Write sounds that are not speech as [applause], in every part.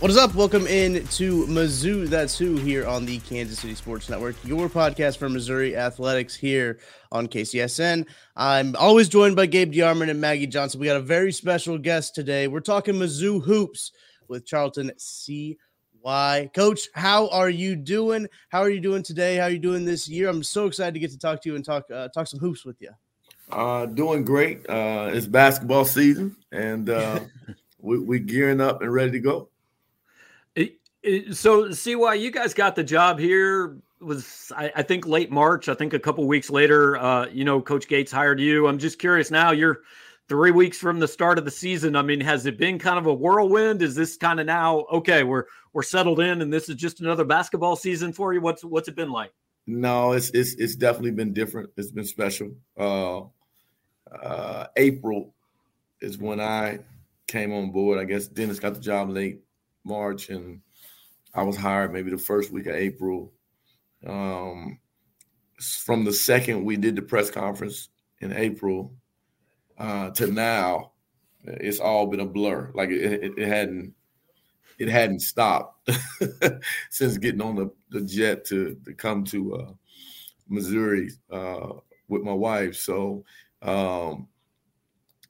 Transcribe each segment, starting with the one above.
What is up? Welcome in to Mizzou. That's who here on the Kansas City Sports Network, your podcast for Missouri athletics here on KCSN. I'm always joined by Gabe DeArmond and Maggie Johnson. We got a very special guest today. We're talking Mizzou hoops with Charlton CY. Coach, how are you doing? How are you doing today? How are you doing this year? I'm so excited to get to talk to you and talk uh, talk some hoops with you. Uh, doing great. Uh, it's basketball season, and uh, [laughs] we, we're gearing up and ready to go. So, CY, you guys got the job here. Was I, I think late March? I think a couple weeks later, uh, you know, Coach Gates hired you. I'm just curious now. You're three weeks from the start of the season. I mean, has it been kind of a whirlwind? Is this kind of now okay? We're we're settled in, and this is just another basketball season for you. What's what's it been like? No, it's it's it's definitely been different. It's been special. Uh, uh, April is when I came on board. I guess Dennis got the job late March, and I was hired maybe the first week of April. Um, from the second we did the press conference in April uh, to now, it's all been a blur. Like it, it, it hadn't it hadn't stopped [laughs] since getting on the, the jet to to come to uh, Missouri uh, with my wife. So um,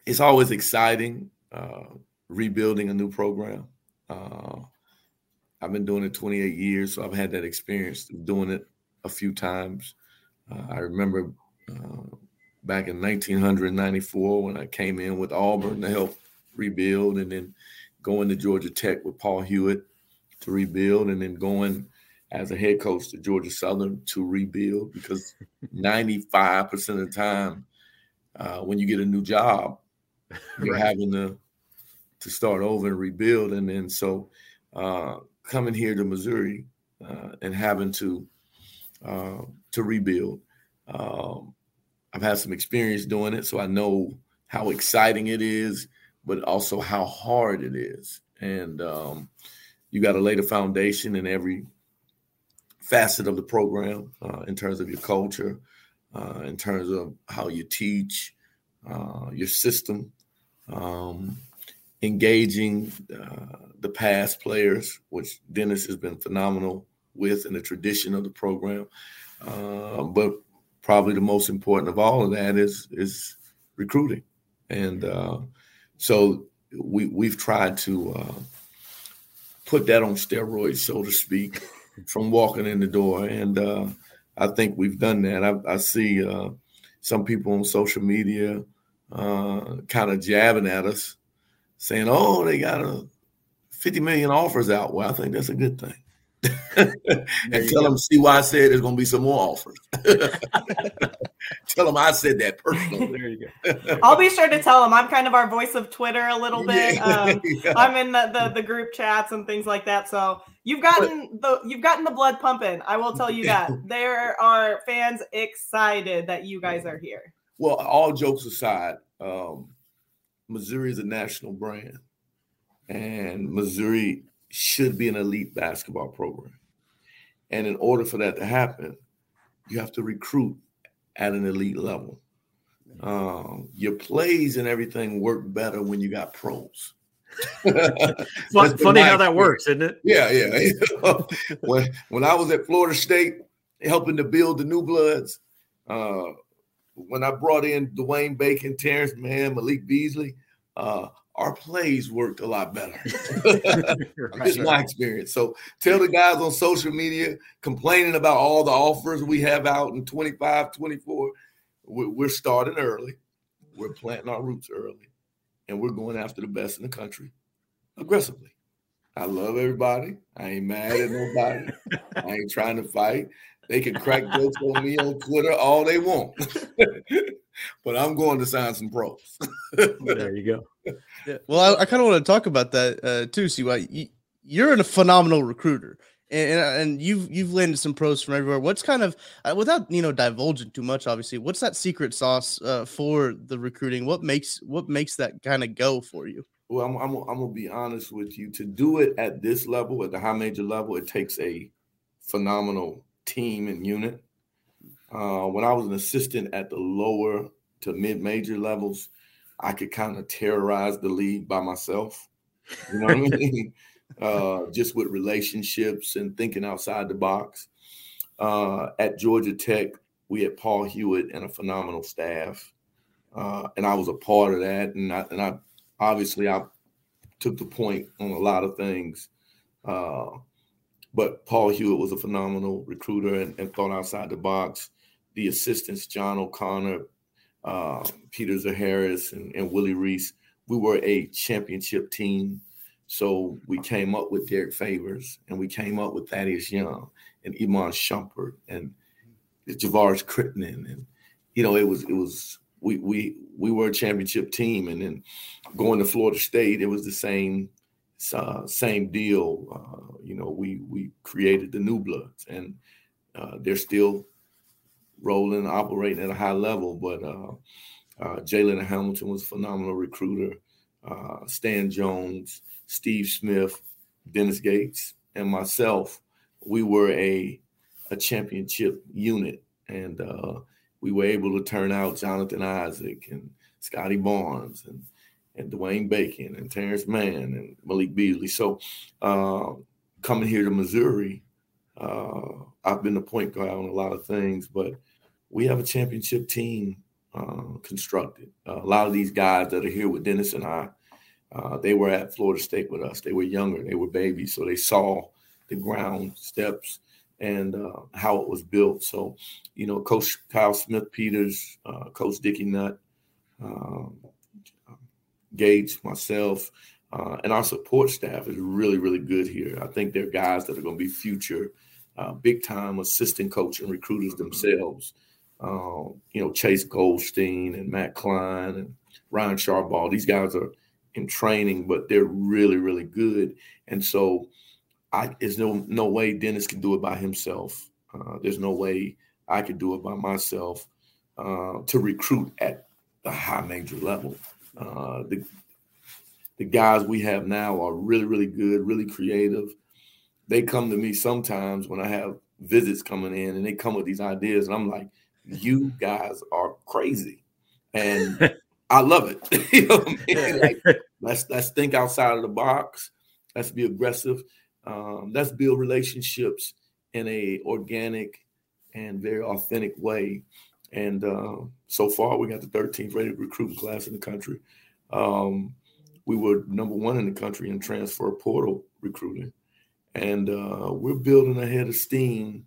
it's always exciting uh, rebuilding a new program. I've been doing it 28 years, so I've had that experience doing it a few times. Uh, I remember uh, back in 1994 when I came in with Auburn to help rebuild, and then going to Georgia Tech with Paul Hewitt to rebuild, and then going as a head coach to Georgia Southern to rebuild because [laughs] 95% of the time uh, when you get a new job, you're right. having to to start over and rebuild, and then so uh, coming here to Missouri uh, and having to uh, to rebuild. Um, I've had some experience doing it, so I know how exciting it is, but also how hard it is. And um, you got to lay the foundation in every facet of the program uh, in terms of your culture, uh, in terms of how you teach, uh, your system. Um, engaging uh, the past players, which Dennis has been phenomenal with in the tradition of the program. Uh, but probably the most important of all of that is is recruiting, and uh, so we we've tried to uh, put that on steroids, so to speak, [laughs] from walking in the door, and uh, I think we've done that. I, I see uh, some people on social media kind of jabbing at us saying, "Oh, they got a 50 million offers out." Well, I think that's a good thing. and tell them CY I said there's going to be some more offers. [laughs] tell them I said that personally. [laughs] There you go. I'll be sure to tell them I'm kind of our voice of Twitter a little bit. Yeah, um, [laughs] yeah. I'm in the, the, the group chats and things like that. So you've gotten the you've gotten the blood pumping. I will tell you that there are fans excited that you guys are here. Well, all jokes aside, um, Missouri is a national brand, and Missouri should be an elite basketball program. And in order for that to happen, you have to recruit at an elite level. Um, your plays and everything work better when you got pros. [laughs] funny how that works, isn't it? Yeah, yeah. [laughs] when when I was at Florida State helping to build the new bloods, uh, when I brought in Dwayne Bacon, Terrence Mann, Malik Beasley, uh, our plays worked a lot better. [laughs] Just my experience. So tell the guys on social media complaining about all the offers we have out in 25, 24. We're starting early. We're planting our roots early. And we're going after the best in the country aggressively. I love everybody. I ain't mad at nobody. [laughs] I ain't trying to fight. They can crack jokes on me on Twitter all they want. [laughs] but I'm going to sign some pros. [laughs] there you go. Yeah. Well, I, I kind of want to talk about that uh, too. CY you, you're a phenomenal recruiter, and, and, and you've you've landed some pros from everywhere. What's kind of uh, without you know divulging too much, obviously. What's that secret sauce uh, for the recruiting? What makes what makes that kind of go for you? Well, I'm, I'm, I'm gonna be honest with you. To do it at this level, at the high major level, it takes a phenomenal team and unit. Uh, when I was an assistant at the lower to mid major levels, I could kind of terrorize the league by myself. You know what I [laughs] mean? Uh, just with relationships and thinking outside the box. Uh, at Georgia Tech, we had Paul Hewitt and a phenomenal staff, uh, and I was a part of that. And I, and I obviously I took the point on a lot of things. But Paul Hewitt was a phenomenal recruiter and, and, thought outside the box. The assistants, John O'Connor, uh, Peter Zaharis, and, and Willie Reese, we were a championship team. So we came up with Derrick Favors and we came up with Thaddeus Young and Iman Shumpert and Javaris Crittenton. And, you know, it was, it was, we, we, we were a championship team. And then going to Florida State, it was the same, uh, same deal. Uh, you know, we, we created the new bloods and uh, they're still rolling, operating at a high level. But uh, uh, Leonard Hamilton was a phenomenal recruiter. Stan Jones, Steve Smith, Dennis Gates, and myself, we were a a championship unit, and we were able to turn out Jonathan Isaac and Scotty Barnes and and Dwayne Bacon and Terrence Mann and Malik Beasley. So uh, coming here to Missouri, uh, I've been the point guard on a lot of things, but we have a championship team uh, constructed. A lot of these guys that are here with Dennis and I, uh, they were at Florida State with us. They were younger, they were babies, so they saw the ground steps and uh, how it was built. So, you know, Coach Kyle Smithpeters, uh, Coach Dickie Nutt, um, Gates, myself, uh, and our support staff is really, really good here. I think they're guys that are going to be future big time assistant coach and recruiters themselves um, you know, Chase Goldstein and Matt Klein and Ryan Sharbaugh. These guys are in training, but they're really, really good. And so I there's no no way Dennis can do it by himself. Uh, there's no way I could do it by myself uh, to recruit at the high major level. Uh, the the guys we have now are really, really good, really creative. They come to me sometimes when I have visits coming in and they come with these ideas, and I'm like, you guys are crazy. And [laughs] I love it. [laughs] you know what I mean? Like, let's let's think outside of the box. Let's be aggressive. Um, let's build relationships in a organic and very authentic way. And uh, so far, we got the 13th rated recruiting class in the country. Um, we were number one in the country in transfer portal recruiting, and uh, we're building a head of steam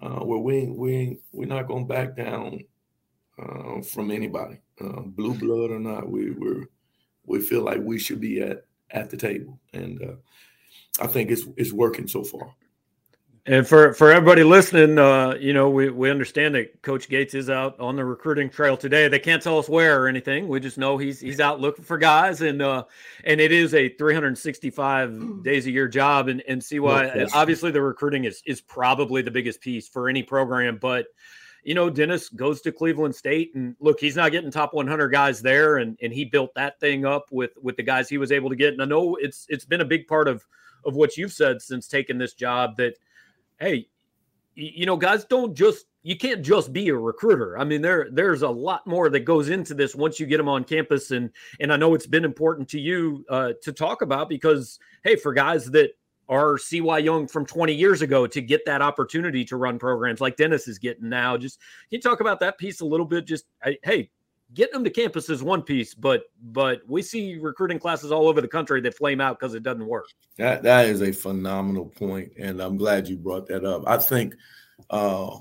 uh, where we we we're not going back down uh, from anybody, uh, blue blood or not. We we we feel like we should be at at the table, and uh, I think it's it's working so far. And for for everybody listening, uh, you know, we we understand that Coach Gates is out on the recruiting trail today. They can't tell us where or anything. We just know he's he's out looking for guys, and uh, and it is a 365 days a year job. And and CY no obviously the recruiting is is probably the biggest piece for any program, but you know, Dennis goes to Cleveland State and look, he's not getting top 100 guys there. And, and he built that thing up with, with the guys he was able to get. And I know it's, it's been a big part of, of what you've said since taking this job that, hey, you know, guys don't just you can't just be a recruiter. I mean, there there's a lot more that goes into this once you get them on campus, and and I know it's been important to you uh, to talk about because hey, for guys that are CY Young from 20 years ago to get that opportunity to run programs like Dennis is getting now, just can you talk about that piece a little bit? Just hey, getting them to campus is one piece, but but we see recruiting classes all over the country that flame out because it doesn't work. That that is a phenomenal point, and I'm glad you brought that up. I think uh,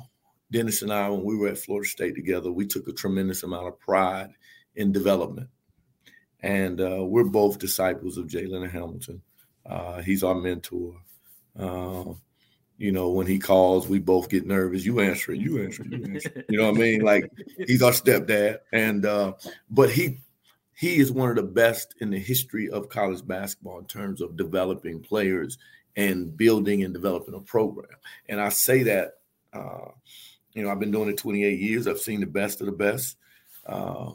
Dennis and I, when we were at Florida State together, we took a tremendous amount of pride in development, and uh, we're both disciples of Leonard Hamilton. Uh, he's our mentor. You know, when he calls, we both get nervous. You answer it, you answer it, you answer it. You know what I mean? Like he's our stepdad. And uh, but he he is one of the best in the history of college basketball in terms of developing players and building and developing a program. And I say that uh, you know, I've been doing it 28 years. I've seen the best of the best. Uh,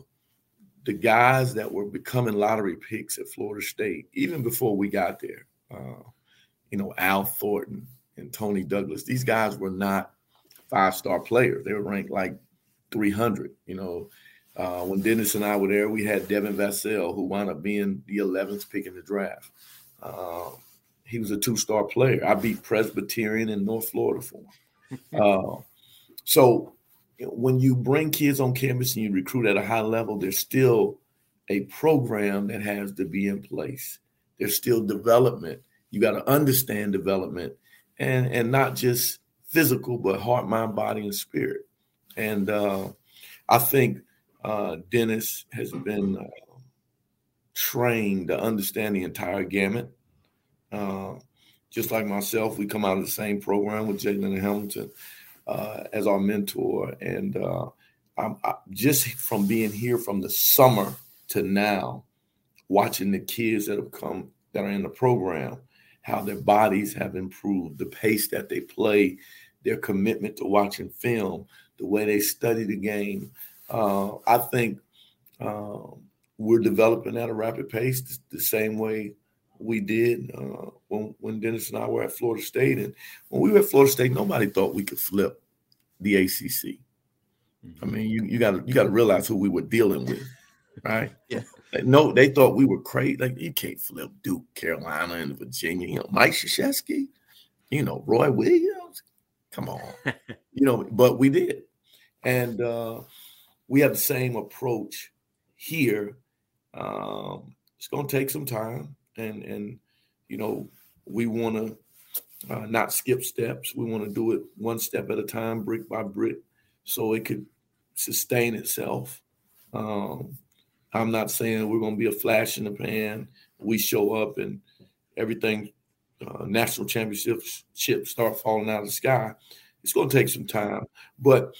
the guys that were becoming lottery picks at Florida State, even before we got there, uh, you know, Al Thornton, and Toney Douglas. These guys were not five star players. They were ranked like 300. You know, uh, when Dennis and I were there, we had Devin Vassell, who wound up being the 11th pick in the draft. Uh, he was a two star player. I beat Presbyterian in North Florida for him. [laughs] uh, so when you bring kids on campus and you recruit at a high level, there's still a program that has to be in place. There's still development. You got to understand development and and not just physical, but heart, mind, body, and spirit. And uh, I think uh, Dennis has been uh, trained to understand the entire gamut. Uh, just like myself, we come out of the same program with Leonard Hamilton uh, as our mentor, and uh, I'm I, just from being here from the summer to now, watching the kids that have come that are in the program how their bodies have improved, the pace that they play, their commitment to watching film, the way they study the game. Uh, I think uh, we're developing at a rapid pace, the, same way we did uh, when, when Dennis and I were at Florida State. And when we were at Florida State, nobody thought we could flip the ACC. I mean, you you got you got to realize who we were dealing with, right? Yeah. No, they thought we were crazy. Like you can't flip Duke, Carolina, and Virginia. You know, Mike Krzyzewski, you know, Roy Williams. Come on, [laughs] you know. But we did, and uh, we have the same approach here. Um, it's going to take some time, and and you know, we want to uh, not skip steps. We want to do it one step at a time, brick by brick, so it could sustain itself. Um, I'm not saying we're going to be a flash in the pan. We show up and everything, uh, national championships chips start falling out of the sky. It's going to take some time, but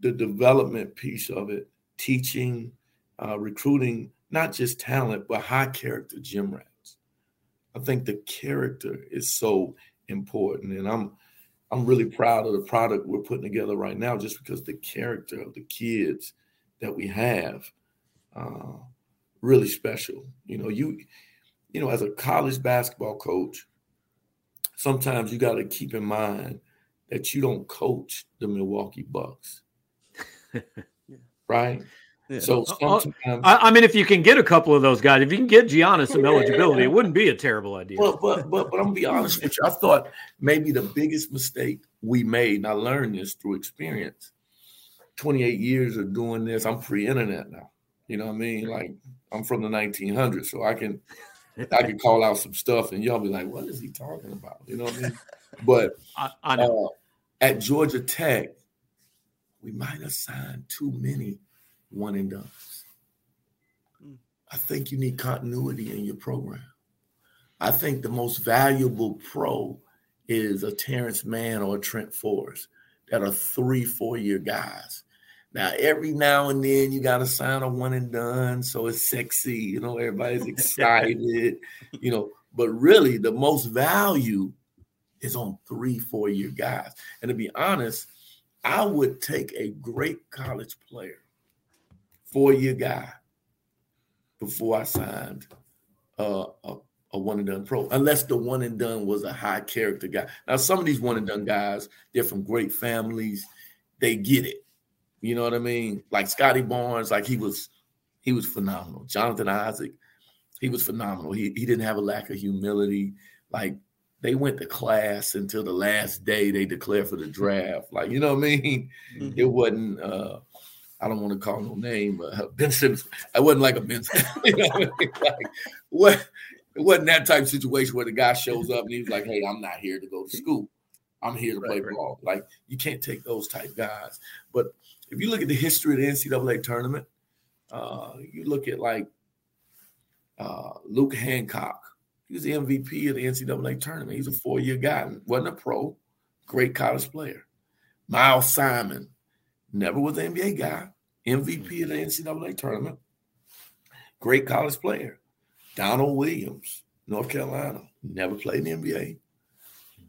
the development piece of it, teaching, uh, recruiting, not just talent, but high character gym rats. I think the character is so important, and I'm I'm really proud of the product we're putting together right now, just because the character of the kids that we have uh, really special. You know, you you know, as a college basketball coach, sometimes you got to keep in mind that you don't coach the Milwaukee Bucks, [laughs] right? Yeah. So uh, uh, sometimes, I, I, mean, if you can get a couple of those guys, if you can get Giannis some eligibility, it wouldn't be a terrible idea. But but but, but I'm gonna be honest with you. I thought maybe the biggest mistake we made, and I learned this through experience. 28 years of doing this. I'm pre-internet now. You know what I mean? Like I'm from the 1900s, so I can [laughs] I can call out some stuff, and y'all be like, "What is he talking about?" You know what I mean? But [laughs] I, I know. Uh, at Georgia Tech, we might have signed too many one and done. Hmm. I think you need continuity in your program. I think the most valuable pro is a Terrence Mann or a Trent Forrest that are three, four year guys now, every now and then you got to sign a one and done, so it's sexy. You know, everybody's [laughs] excited. you know, but really, the most value is on three, four year guys. And to be honest, I would take a great college player, four year guy, before I signed a, a, a one and done pro, unless the one and done was a high character guy. Now, some of these one and done guys, they're from great families, they get it. You know what I mean? Like Scotty Barnes, like he was, he was phenomenal. Jonathan Isaac, he was phenomenal. He he didn't have a lack of humility. Like they went to class until the last day they declared for the draft. Like you know what I mean? Mm-hmm. It wasn't. uh I don't want to call no name, but [laughs] Ben Simmons. I wasn't like a Ben. [laughs] you know what I mean? Like what? It wasn't that type of situation where the guy shows up and he's like, "Hey, I'm not here to go to school. I'm here to right, play right. ball." Like you can't take those type guys. But if you look at the history of the NCAA tournament, uh, you look at like uh, Luke Hancock. He was the MVP of the NCAA tournament. He's a four-year guy, wasn't a pro, great college player. Miles Simon, never was an NBA guy, MVP of the NCAA tournament, great college player. Donald Williams, North Carolina, never played in the NBA.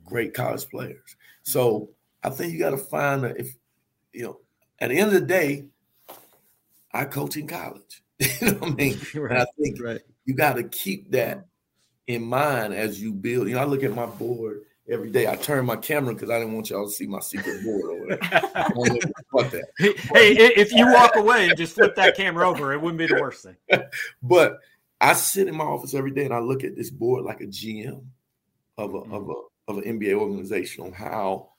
Great college players. So I think you got to find a, if you know at the end of the day, I coach in college. [laughs] you know what I mean? [laughs] Right. And I think right. you got to keep that in mind as you build. You know, I look at my board every day. I turn my camera because I didn't want y'all to see my secret board over there. [laughs] that. Hey, if you walk away and just flip that camera over, it wouldn't be the worst thing. but I sit in my office every day and I look at this board like a GM of a mm-hmm. of a of an NBA organization on how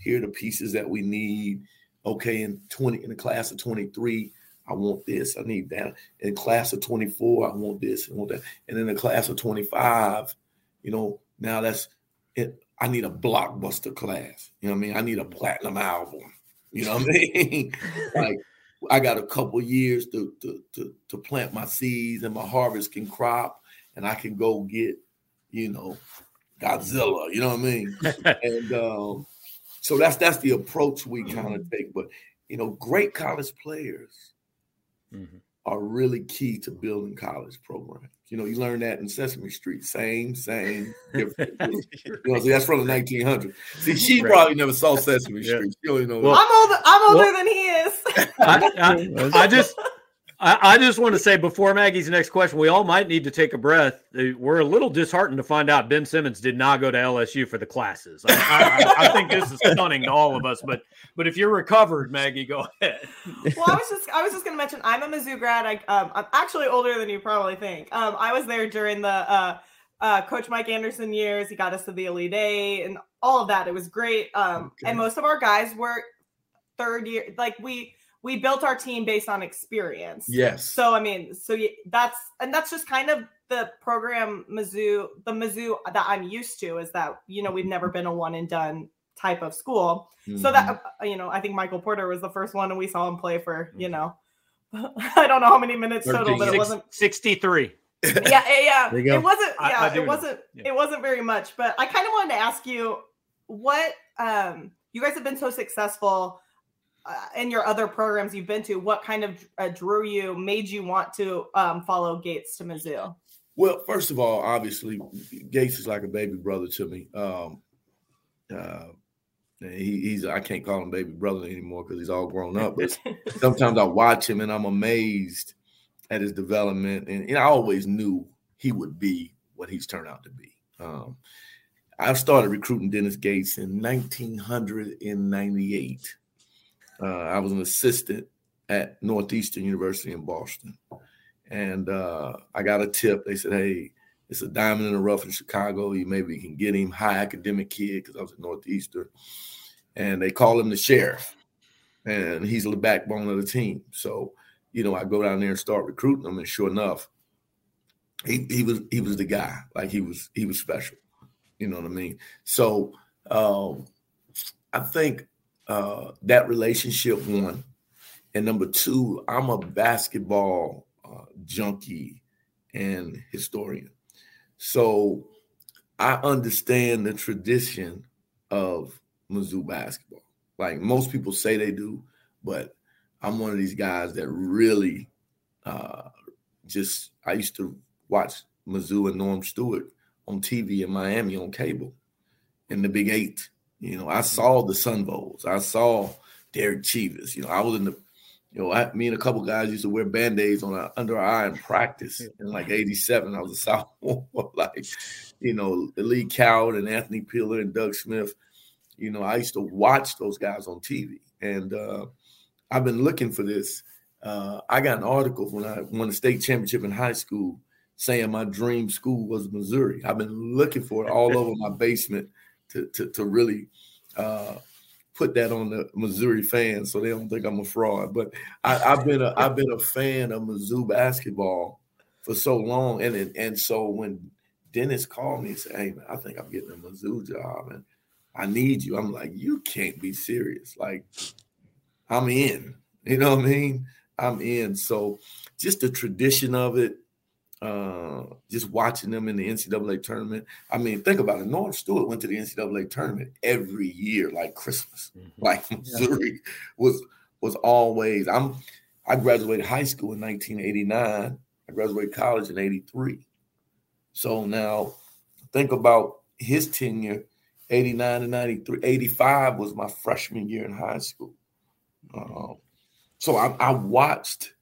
here are the pieces that we need. Okay, in 20 in the class of 23, I want this, I need that. In class of 24, I want this, I want that. And in the class of 25, you know, now that's it. I need a blockbuster class. You know what I mean? I need a platinum album. You know what I mean? [laughs] like I got a couple years to, to, to to plant my seeds and my harvest can crop, and I can go get, you know, Godzilla. You know what I mean? [laughs] and um, so that's that's the approach we kind of mm-hmm. take. But you know, great college players mm-hmm. are really key to building college programs. You know, you learn that in Sesame Street. Same, same, different. [laughs] you know, see, that's from the 1900s. See, she right. probably never saw Sesame yeah. Street. She only know. Well, I'm older. I'm older well, than he is. I, I, [laughs] I just I, I, just want to say before Maggie's next question, we all might need to take a breath. Uh, we're a little disheartened to find out Ben Simmons did not go to LSU for the classes. I, I, I think this is stunning to all of us. But but if you're recovered, Maggie, go ahead. Well, I was just I was just going to mention I'm a Mizzou grad. I, um, I'm actually older than you probably think. Um, I was there during the uh, uh, Coach Mike Anderson years. He got us to the Elite Eight and all of that. It was great. Um, okay. And most of our guys were third year. Like we we built our team based on experience. Yes. So I mean, so that's and that's just kind of the program Mizzou, the Mizzou that I'm used to is that you know we've never been a one and done type of school. Mm-hmm. So that mm-hmm. uh, you know, I think Michael Porter was the first one, and we saw him play for you know, [laughs] I don't know how many minutes total, but it wasn't sixty three. [laughs] yeah, yeah, it wasn't. Yeah, I, I it wasn't. Yeah. It wasn't very much. But I kind of wanted to ask you what um you guys have been so successful uh, in your other programs you've been to, what kind of uh, drew you, made you want to um, follow Gates to Mizzou? Well, first of all, obviously, Gates is like a baby brother to me. Um, uh, he, he's I can't call him baby brother anymore because he's all grown up. But [laughs] sometimes I watch him and I'm amazed at his development, and, and, I always knew he would be what he's turned out to be. Um, I started recruiting Dennis Gates in 1998. Uh, I was an assistant at Northeastern University in Boston. And uh, I got a tip. They said, hey, it's a diamond in the rough in Chicago. You maybe can get him high academic kid because I was at Northeastern. And they call him the sheriff. And he's the backbone of the team. So, you know, I go down there and start recruiting him. And sure enough, he, he was he was the guy. Like he was he was special. You know what I mean? So um, I think uh, that relationship one. And number two, I'm a basketball uh, junkie and historian. So I understand the tradition of Mizzou basketball. Like most people say they do, but I'm one of these guys that really uh, just, I used to watch Mizzou and Norm Stewart on TV in Miami on cable in the Big Eight. You know, I saw the Sun Bowls. I saw Derrick Chievous. You know, I was in the you know, I, me and a couple guys used to wear band-aids on our under our eye in practice in like 87. I was a [laughs] sophomore, like, you know, Lee Coward and Anthony Peeler and Doug Smith. You know, I used to watch those guys on TV. And uh, I've been looking for this. Uh, I got an article when I won the state championship in high school saying my dream school was Missouri. I've been looking for it all over my basement to, to, to really uh, put that on the Missouri fans so they don't think I'm a fraud. But I, have been a I've been a fan of Mizzou basketball for so long, and and so when Dennis called me and said, "Hey man, I think I'm getting a Mizzou job, and I need you," I'm like, "You can't be serious! Like, I'm in. You know what I mean? I'm in." So just the tradition of it, uh, just watching them in the NCAA tournament. I mean, think about it. Norm Stewart went to the NCAA tournament every year, like Christmas. Mm-hmm. Like Missouri yeah. was was always. I'm. I graduated high school in 1989. I graduated college in '83. So now, think about his tenure. 89 to 93. 85 was my freshman year in high school. Um, so I, I watched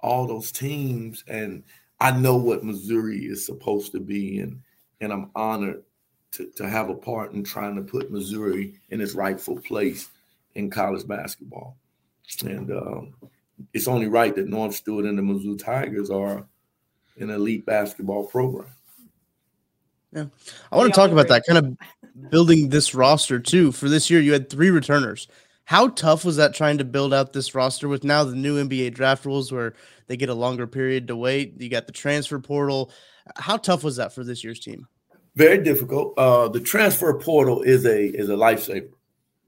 all those teams and I know what Missouri is supposed to be, and and I'm honored to, to have a part in trying to put Missouri in its rightful place in college basketball. And um, it's only right that Norm Stewart and the Mizzou Tigers are an elite basketball program. Yeah, I want to talk about that kind of building this roster too. For this year, you had three returners. How tough was that trying to build out this roster with now the new NBA draft rules where they get a longer period to wait? You got the transfer portal. How tough was that for this year's team? Very difficult. Uh, the transfer portal is a is a lifesaver.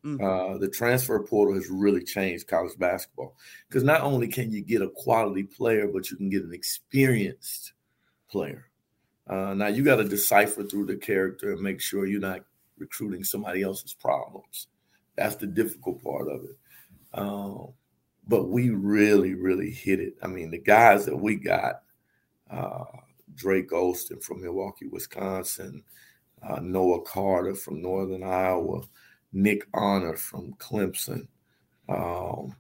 Mm. Uh, the transfer portal has really changed college basketball because not only can you get a quality player, but you can get an experienced player. Uh, now you got to decipher through the character and make sure you're not recruiting somebody else's problems. That's the difficult part of it. Um, but we really, really hit it. I mean, the guys that we got, uh, Drake Gholston from Milwaukee, Wisconsin, uh, Noah Carter from Northern Iowa, Nick Honor from Clemson, um,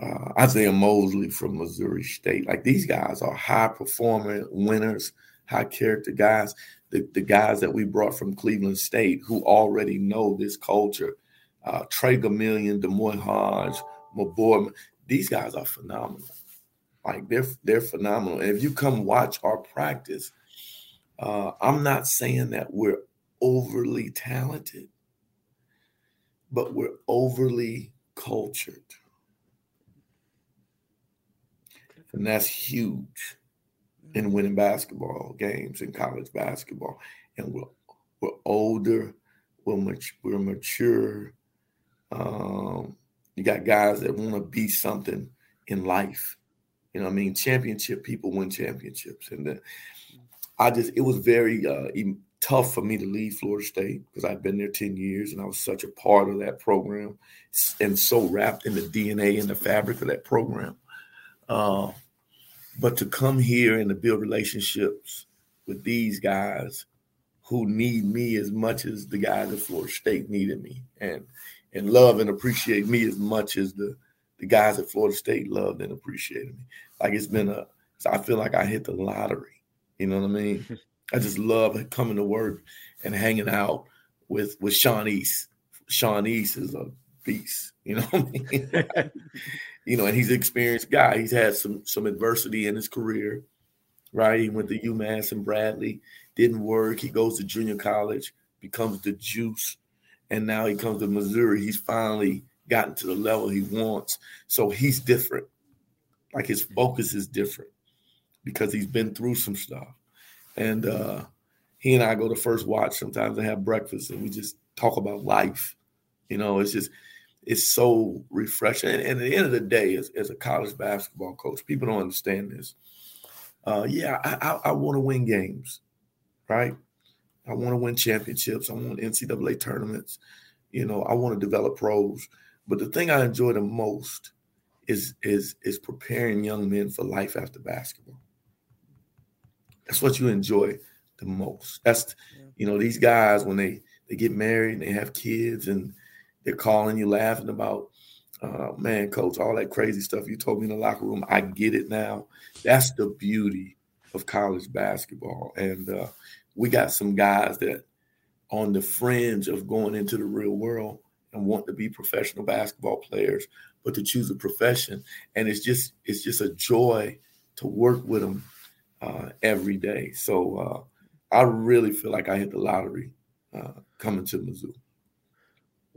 uh, Isaiah Mosley from Missouri State. Like these guys are high performing winners, high character guys. The, the guys that we brought from Cleveland State who already know this culture uh, Tre Gomillion, D'Moi Hodge, Mabor. These guys are phenomenal. Like they're they're phenomenal. And if you come watch our practice, uh, I'm not saying that we're overly talented, but we're overly cultured. And that's huge in winning basketball games in college basketball. And we're, we're older, we're, mat- we're mature, um, you got guys that want to be something in life. You know, I mean, championship people win championships, and the, I just it was very uh, tough for me to leave Florida State because I'd been there ten years and I was such a part of that program, and so wrapped in the DNA and the fabric of that program. Uh, but to come here and to build relationships with these guys who need me as much as the guys at Florida State needed me, and and love and appreciate me as much as the the guys at Florida State loved and appreciated me. Like it's been a, I feel like I hit the lottery. You know what I mean? [laughs] I just love coming to work and hanging out with with Sean East. Sean East is a beast. You know what I mean? [laughs] you know, and he's an experienced guy. He's had some some adversity in his career, right? He went to mm-hmm. UMass and Bradley, didn't work. He goes to junior college, becomes the juice and now he comes to Missouri. He's finally gotten to the level he wants. So he's different. Like his focus is different because he's been through some stuff. And uh, he and I go to first watch sometimes and have breakfast and we just talk about life. You know, it's just it's so refreshing. And, and at the end of the day, as, as, a college basketball coach, people don't understand this. Uh, yeah, I, I, I want to win games, right? I want to win championships. I want NCAA tournaments. You know, I want to develop pros. But the thing I enjoy the most is is is preparing young men for life after basketball. That's what you enjoy the most. That's you know these guys when they they get married and they have kids and they're calling you laughing about uh, man, coach, all that crazy stuff you told me in the locker room, I get it now. That's the beauty of college basketball. And uh, we got some guys that on the fringe of going into the real world and want to be professional basketball players, but to choose a profession. And it's just it's just a joy to work with them uh, every day. So uh, I really feel like I hit the lottery uh, coming to Mizzou.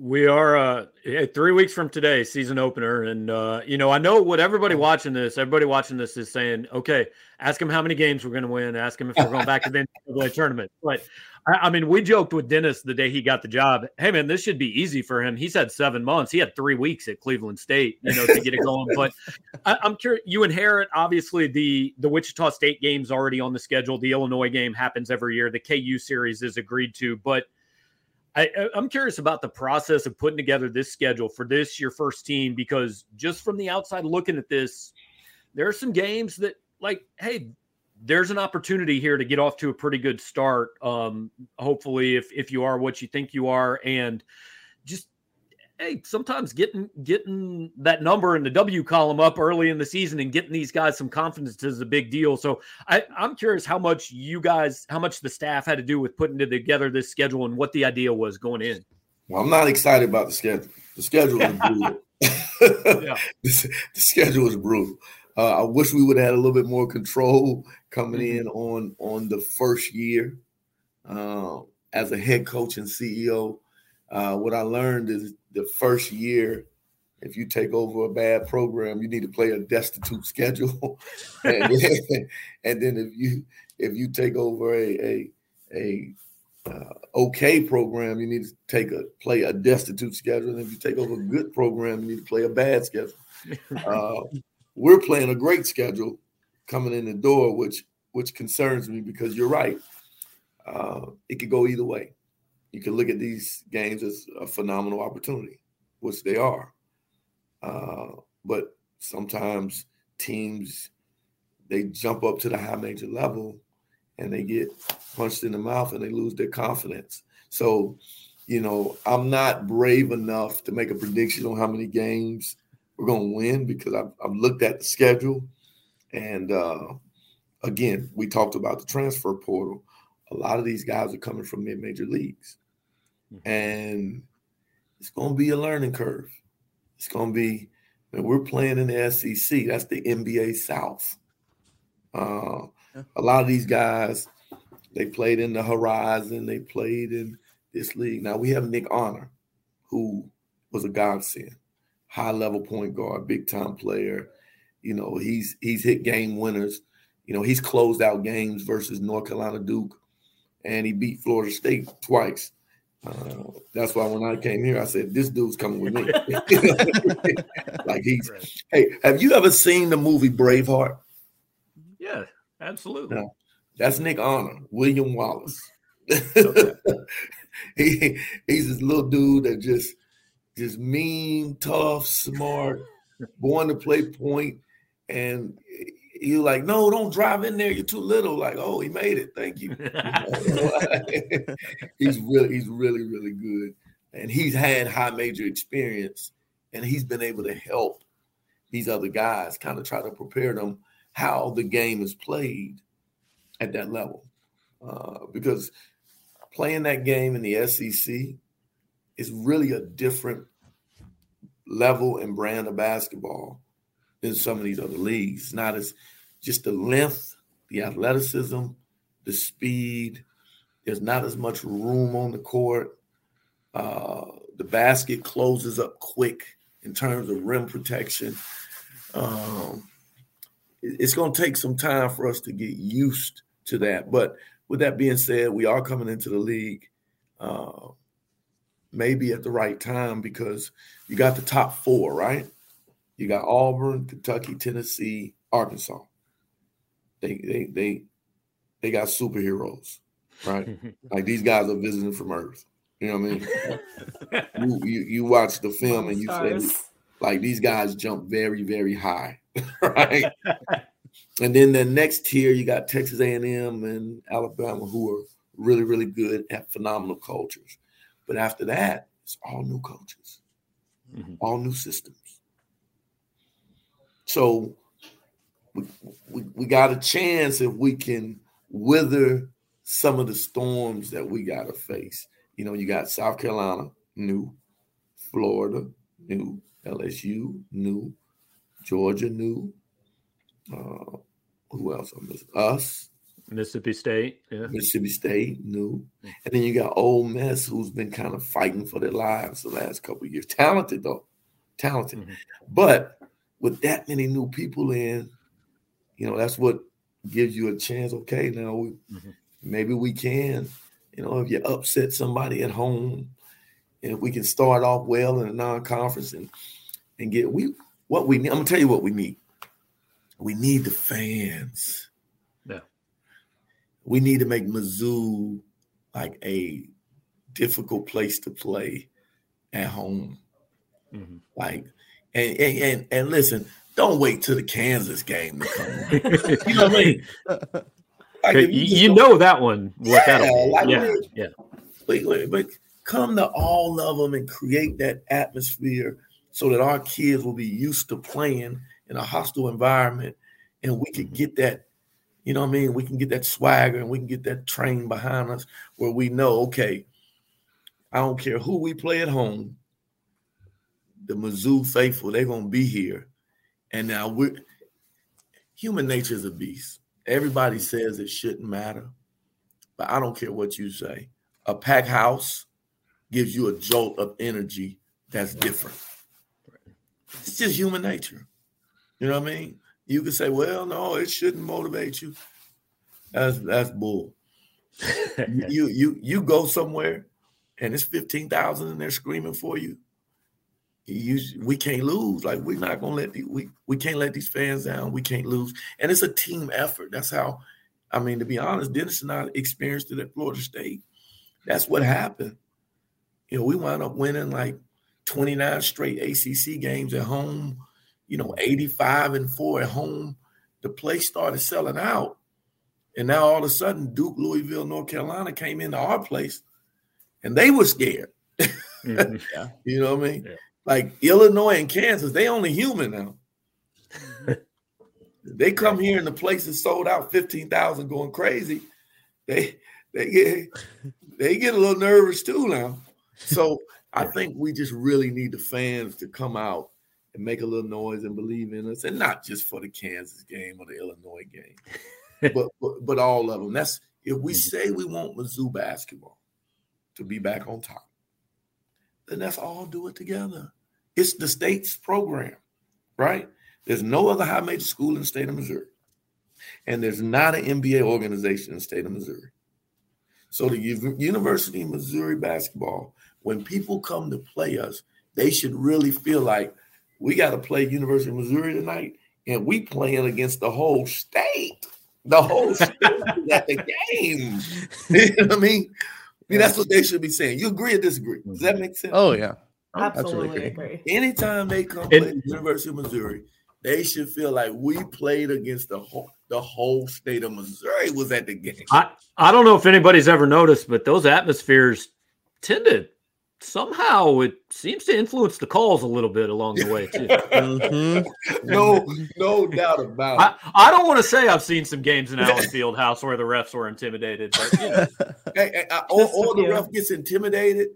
We are uh, three weeks from today, season opener, and uh, you know I know what everybody watching this, everybody watching this is saying. Okay, ask him how many games we're going to win. Ask him if we're going back to the NCAA tournament. But I, I, mean, we joked with Dennis the day he got the job. Hey man, this should be easy for him. He's had seven months. He had three weeks at Cleveland State, you know, to get it going. but I, I'm curious. You inherit obviously the the Wichita State game's already on the schedule. The Illinois game happens every year. The KU series is agreed to, but I, am curious about the process of putting together this schedule for this your first team because just from the outside looking at this, there are some games that like, hey, there's an opportunity here to get off to a pretty good start. Um, hopefully, if if you are what you think you are, and just hey, sometimes getting getting that number in the W column up early in the season and getting these guys some confidence is a big deal. So I, I'm curious how much you guys, how much the staff had to do with putting together this schedule and what the idea was going in. Well, I'm not excited about the schedule. The schedule is brutal. [laughs] the, [laughs] the, schedule is brutal. Uh, I wish we would have had a little bit more control coming mm-hmm. in on on the first year uh, as a head coach and CEO. Uh, what I learned is the first year, if you take over a bad program, you need to play a destitute schedule, [laughs] and, [laughs] then, and, then, if you if you take over a a, a uh, okay program, you need to take a play a destitute schedule, and if you take over a good program, you need to play a bad schedule. [laughs] Uh, we're playing a great schedule coming in the door, which which concerns me because you're right. Uh, it could go either way you can look at these games as a phenomenal opportunity, which they are. Uh, but sometimes teams they jump up to the high major level and they get punched in the mouth and they lose their confidence. So, you know, I'm not brave enough to make a prediction on how many games we're going to win because I've, I've, looked at the schedule. And uh, again, we talked about the transfer portal. A lot of these guys are coming from mid major leagues. Mm-hmm. And it's going to be a learning curve. It's going to be, and we're playing in the SEC. That's the NBA South. Uh, a lot of these guys, they played in the Horizon. They played in this league. Now we have Nick Honor, who was a godsend, high level point guard, big time player. You know, he's he's hit game winners. You know, he's closed out games versus North Carolina Duke, and he beat Florida State twice. Uh, that's why when I came here, I said, "This dude's coming with me." [laughs] like he's. Right. Hey, have you ever seen the movie Braveheart? Yeah, absolutely. No, that's Nick Honor, William Wallace. [laughs] he he's this little dude that just just mean, tough, smart, born to play point, and you're like, no, don't drive in there. You're too little. Like, oh, he made it. Thank you. [laughs] he's really, he's really, really good. And he's had high major experience and he's been able to help these other guys kind of try to prepare them how the game is played at that level. Uh, because playing that game in the SEC is really a different level and brand of basketball than some of these other leagues. Not as just the length, the athleticism, the speed. There's not as much room on the court. Uh, the basket closes up quick in terms of rim protection. Um, it's going to take some time for us to get used to that. But with that being said, we are coming into the league uh, maybe at the right time because you got the top four, right? You got Auburn, Kentucky, Tennessee, Arkansas. They they they they got superheroes, right? [laughs] like these guys are visiting from Earth. You know what I mean? [laughs] you, you, you watch the film and you say like these guys jump very very high, [laughs] right? and then the next tier you got Texas A&M and Alabama who are really really good at phenomenal cultures. But after that, it's all new coaches. mm-hmm. all new systems. So we, we, we got a chance if we can wither some of the storms that we got to face. You know, you got South Carolina, new, Florida, new, LSU, new, Georgia, new. Uh, who else? I missing? Us, Mississippi State, yeah. Mississippi State, new, and then you got Ole Miss, who's been kind of fighting for their lives the last couple years. Talented though, talented, mm-hmm. but with that many new people in, you know, that's what gives you a chance. Okay, now we, mm-hmm. maybe we can, you know, if you upset somebody at home, and if we can start off well in a non-conference and and get we what we need. I'm gonna tell you what we need. We need the fans. Yeah. We need to make Mizzou like a difficult place to play at home. Mm-hmm. Like, and, and and and listen, don't wait till the Kansas game to come. [laughs] you know what I mean? Like you, you know that one. What yeah, like, yeah, yeah. Wait, wait, but come to all of them and create that atmosphere so that our kids will be used to playing in a hostile environment and we can mm-hmm. get that, you know what I mean? We can get that swagger and we can get that train behind us where we know, okay, I don't care who we play at home, the Mizzou faithful, they're gonna be here. And now we're human nature is a beast. Everybody says it shouldn't matter, but I don't care what you say. A packed house gives you a jolt of energy that's different. It's just human nature. You know what I mean? You can say, well, no, it shouldn't motivate you. That's that's bull. [laughs] you you you go somewhere and it's 15,000 and they're screaming for you you, we can't lose. Like we're not gonna let the, we we can't let these fans down. We can't lose, and it's a team effort. That's how. I mean, to be honest, Dennis and I experienced it at Florida State. That's what happened. You know, we wound up winning like 29 straight ACC games at home. You know, 85 and four at home. The place started selling out, and now all of a sudden, Duke, Louisville, North Carolina came into our place, and they were scared. Mm-hmm. yeah. [laughs] you know what I mean? Yeah. Like Illinois and Kansas, they only human now. [laughs] they come here and the place is sold out 15,000 going crazy. They they get they get a little nervous too now. So I think we just really need the fans to come out and make a little noise and believe in us, and not just for the Kansas game or the Illinois game, [laughs] but, but but all of them. That's if we mm-hmm. say we want Mizzou basketball to be back on top, then let's all do it together. It's the state's program, right? There's no other high major school in the state of Missouri. And there's not an NBA organization in the state of Missouri. So the U- University of Missouri basketball, when people come to play us, they should really feel like we got to play University of Missouri tonight, and we playing against the whole state. The whole state at the game. [laughs] you know what I mean? I mean, that's what they should be saying. You agree or disagree? Does that mm-hmm. make sense? Oh yeah. Absolutely, agree. Anytime they come play the University of Missouri, they should feel like we played against the whole the whole state of Missouri was at the game. I, I don't know if anybody's ever noticed, but those atmospheres tend to somehow it seems to influence the calls a little bit along the way too. [laughs] mm-hmm. No, no doubt about it. I, I, don't want to say I've seen some games in Allen Fieldhouse where the refs were intimidated, but you know. [laughs] hey, hey, I, or, or the ref gets intimidated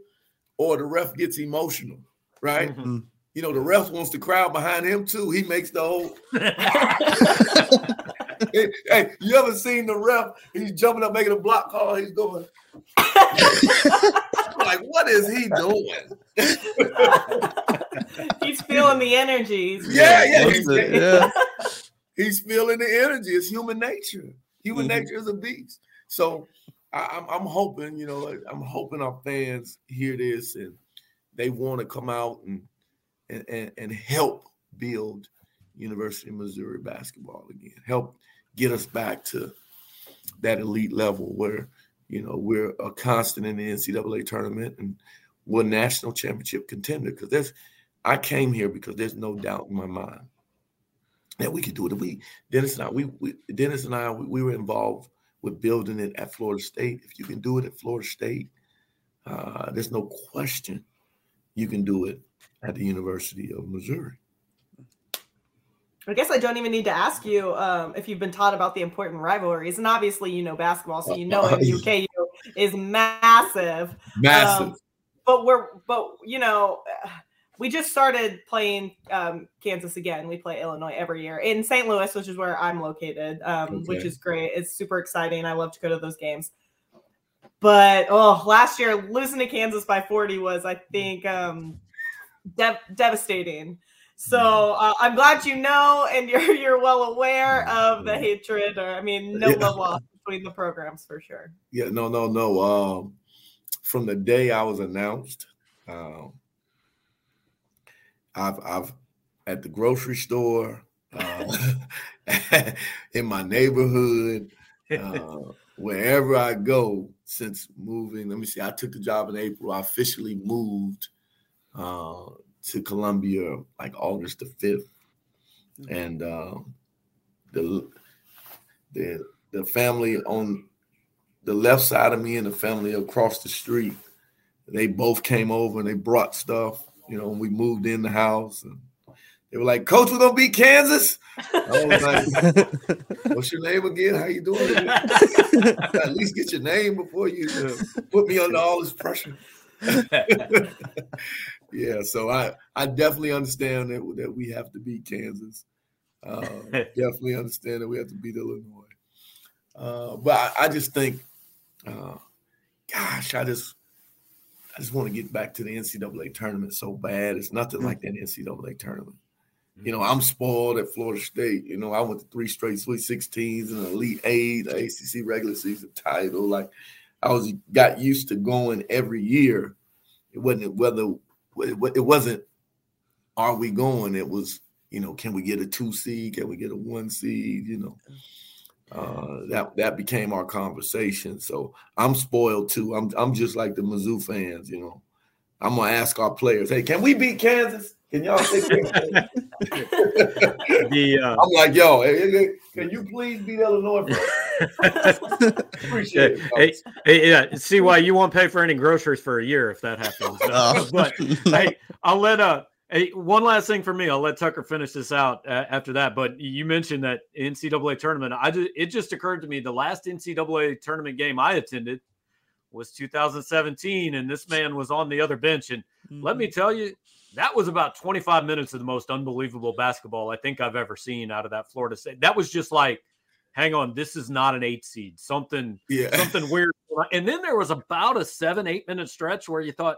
or the ref gets emotional, right? Mm-hmm. You know, the ref wants the crowd behind him too. He makes the whole. [laughs] [laughs] hey, hey, you ever seen the ref? He's jumping up, making a block call. He's going. [laughs] like, what is he doing? he's feeling the energy. Yeah, yeah, he's, yeah. he's feeling the energy. It's human nature. Human mm-hmm. nature is a beast. So I, am I'm hoping, you know, I'm hoping our fans hear this and they want to come out and, and and help build University of Missouri basketball again. Help get us back to that elite level where you know we're a constant in the NCAA tournament and we're national championship contender. Because there's, I came here because there's no doubt in my mind that we could do it. We Dennis and I, we, we Dennis and I, we, we were involved with building it at Florida State. If you can do it at Florida State, uh, there's no question you can do it at the University of Missouri. I guess I don't even need to ask you um, if you've been taught about the important rivalries, and obviously you know basketball, so you know uh, MUKU is massive. Massive. Um, but we're but you know we just started playing um, Kansas again. We play Illinois every year in St. Louis, which is where I'm located, um, okay. which is great. It's super exciting. I love to go to those games. But oh, last year losing to Kansas by 40 was, I think, um, de- devastating. So uh, I'm glad you know and [laughs] you're you're well aware of the hatred. Or I mean, no yeah. love lost between the programs for sure. Yeah, no, no, no. Um, from the day I was announced, um, I've I've at the grocery store, uh, [laughs] in my neighborhood, uh, wherever I go since moving. Let me see. I took the job in April. I officially moved uh, to Columbia like August the fifth, mm-hmm. and uh, the the the family on the left side of me and the family across the street, they both came over and they brought stuff. You know, when we moved in the house and they were like, "Coach, we're gonna beat Kansas." I was like, [laughs] "What's your name again? How you doing?" [laughs] At least get your name before you uh, put me under all this pressure. [laughs] yeah, so I I definitely understand that that we have to beat Kansas. Uh, definitely understand that we have to beat Illinois. Uh, but I, I, just think, uh, gosh, I just I just want to get back to the NCAA tournament so bad. It's nothing mm-hmm. like that NCAA tournament. You know, I'm spoiled at Florida State. You know, I went to three straight Sweet 16s and an Elite Eight, the ACC regular season title. Like, I was got used to going every year. It wasn't whether it wasn't are we going. It was you know, can we get a two seed? Can we get a one seed? You know, uh, that that became our conversation. So I'm spoiled too. I'm I'm just like the Mizzou fans. You know, I'm gonna ask our players, hey, can we beat Kansas? Can y'all take [laughs] the, uh, I'm like, yo, hey, hey, can you please beat Illinois? [laughs] Appreciate it. Hey, hey, yeah, CY you won't pay for any groceries for a year if that happens. Uh, [laughs] but hey, I'll let uh Hey, one last thing for me. I'll let Tucker finish this out uh, after that. But you mentioned that NCAA tournament. I just, it just occurred to me the last NCAA tournament game I attended was 2017, and this man was on the other bench. And mm-hmm. let me mm-hmm. tell you, that was about 25 minutes of the most unbelievable basketball I think I've ever seen out of that Florida State. That was just like, hang on, this is not an eight seed. Something, yeah. [laughs] something weird. And then there was about a seven, eight minute stretch where you thought,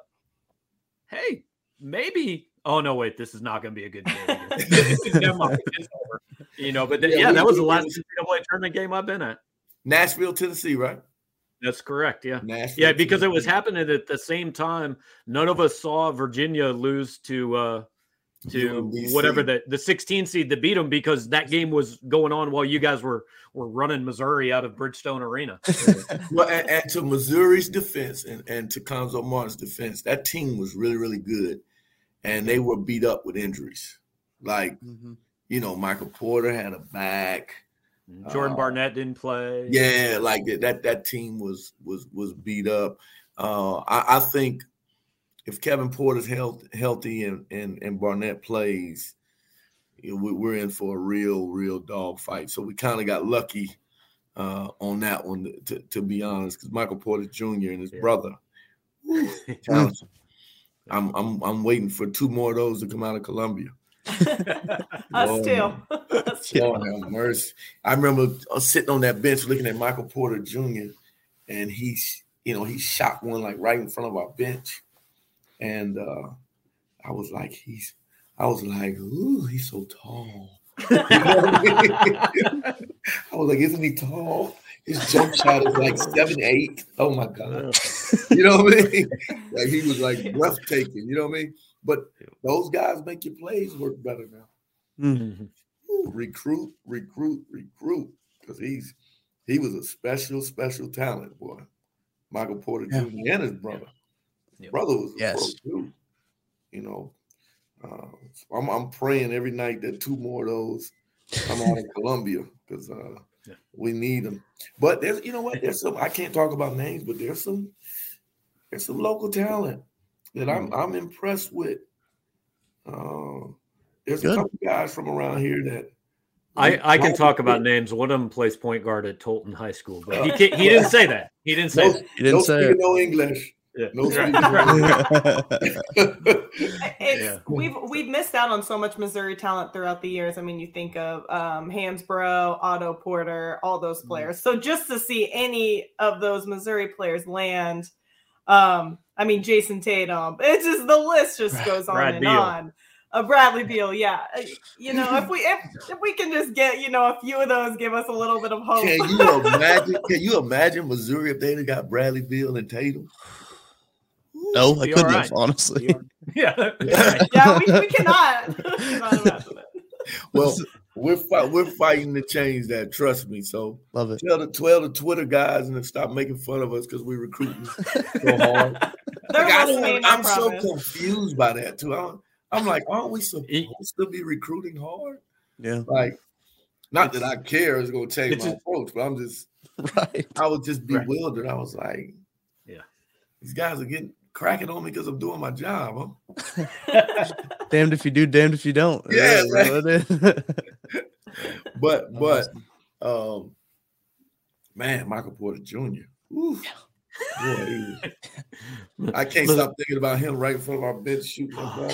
hey, maybe. Oh no, wait, this is not going to be a good game. [laughs] [laughs] you know, but yeah, yeah that was the last NCAA tournament game I've been at. Nashville, Tennessee, right? That's correct. Yeah. Nashville, yeah, because it was happening at the same time. None of us saw Virginia lose to uh to whatever the the 16 seed that beat them because that game was going on while you guys were were running Missouri out of Bridgestone Arena. [laughs] well, and, and, to Missouri's defense and, and to Cuonzo Martin's defense, that team was really, really good. And they were beat up with injuries. Like, mm-hmm. you know, Michael Porter had a back. Jordan uh, Barnett didn't play. Yeah, like that that team was was was beat up. Uh, I, I think if Kevin Porter's health, healthy and, and and Barnett plays, you know, we, are in for a real real dog fight. So we kind of got lucky uh, on that one, to, to be honest, because Michael Porter Jr. and his yeah. brother. [laughs] I'm I'm I'm waiting for two more of those to come out of Columbia. [laughs] [laughs] Us too. Lord have mercy. I remember uh, sitting on that bench looking at Michael Porter Jr. and he's, you know, he shot one like right in front of our bench. And uh, I was like, he's, I was like, ooh, he's so tall. [laughs] I was like, isn't he tall? His jump shot is like seven, eight. Oh my God. You know what I mean? Like he was like breathtaking, you know what I mean? But those guys make your plays work better now. Mm-hmm. Ooh, recruit, recruit, recruit. Because he's he was a special, special talent, boy. Michael Porter yeah. Jr. and his brother. Yeah. Brother was yes. too. You know. Uh, I'm, I'm praying every night that two more of those come out of [laughs] Columbia because uh, yeah. we need them. But there's, you know what? There's some I can't talk about names, but there's some there's some local talent that I'm I'm impressed with. Uh, there's Good. a couple guys from around here that I, I can talk about names. One of them plays point guard at Tolton High School, but he [laughs] he didn't say that. He didn't say no, that. He didn't no say no English. Yeah. No [laughs] yeah. We've we've missed out on so much Missouri talent throughout the years. I mean, you think of um, Hansbrough, Otto Porter, all those mm-hmm. players. So just to see any of those Missouri players land, um, I mean, Jayson Tatum, it's just the list just goes on Bradley Beal. on. A Bradley Beal, yeah. Uh, you know, if we if, if we can just get you know a few of those, give us a little bit of hope. Can you imagine? can you imagine Missouri if they'd got Bradley Beal and Tatum? Oh, no, I couldn't right. have, honestly. [laughs] Yeah, yeah, we, we cannot. [laughs] cannot well, we're [laughs] fight, we're fighting to change that. Trust me. So love it. Tell the tell the Twitter guys and stop making fun of us because we're recruiting so hard. like, I am so confused by that too. I'm, I'm like, aren't we supposed to be recruiting hard? Yeah. Like, not that I care is going to change my approach, but I'm just right. I was just bewildered. Right. I was like, yeah, these guys are getting cracking on me because I'm doing my job. Huh? [laughs] damned if you do, damned if you don't. Yeah, [laughs] but but um, man, Michael Porter Jr. Ooh, boy, [laughs] I can't stop thinking about him right in front of our bench shooting the ball.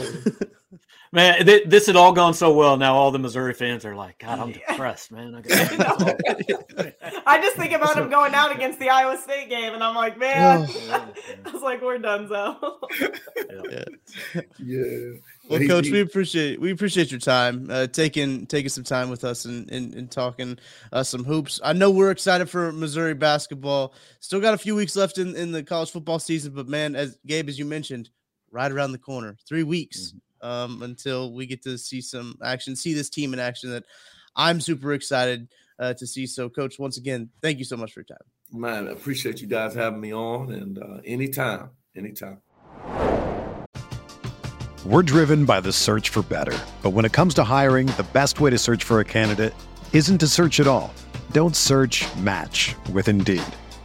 Man, th- this had all gone so well. Now all the Missouri fans are like, God, I'm depressed, man. I, [laughs] I just think about him going out against the Iowa State game, and I'm like, man, [laughs] I was like, we're done, so. yeah. yeah. Well, Coach, we appreciate we appreciate your time, uh, taking taking some time with us and, and, and talking uh, some hoops. I know we're excited for Missouri basketball. Still got a few weeks left in, in the college football season, but man, as Gabe, as you mentioned, right around the corner, three weeks. Mm-hmm um, until we get to see some action, see this team in action that I'm super excited uh, to see. So, Coach, once again, thank you so much for your time. Man, I appreciate you guys having me on, and uh, anytime, anytime. We're driven by the search for better. But when it comes to hiring, the best way to search for a candidate isn't to search at all. Don't search match with Indeed.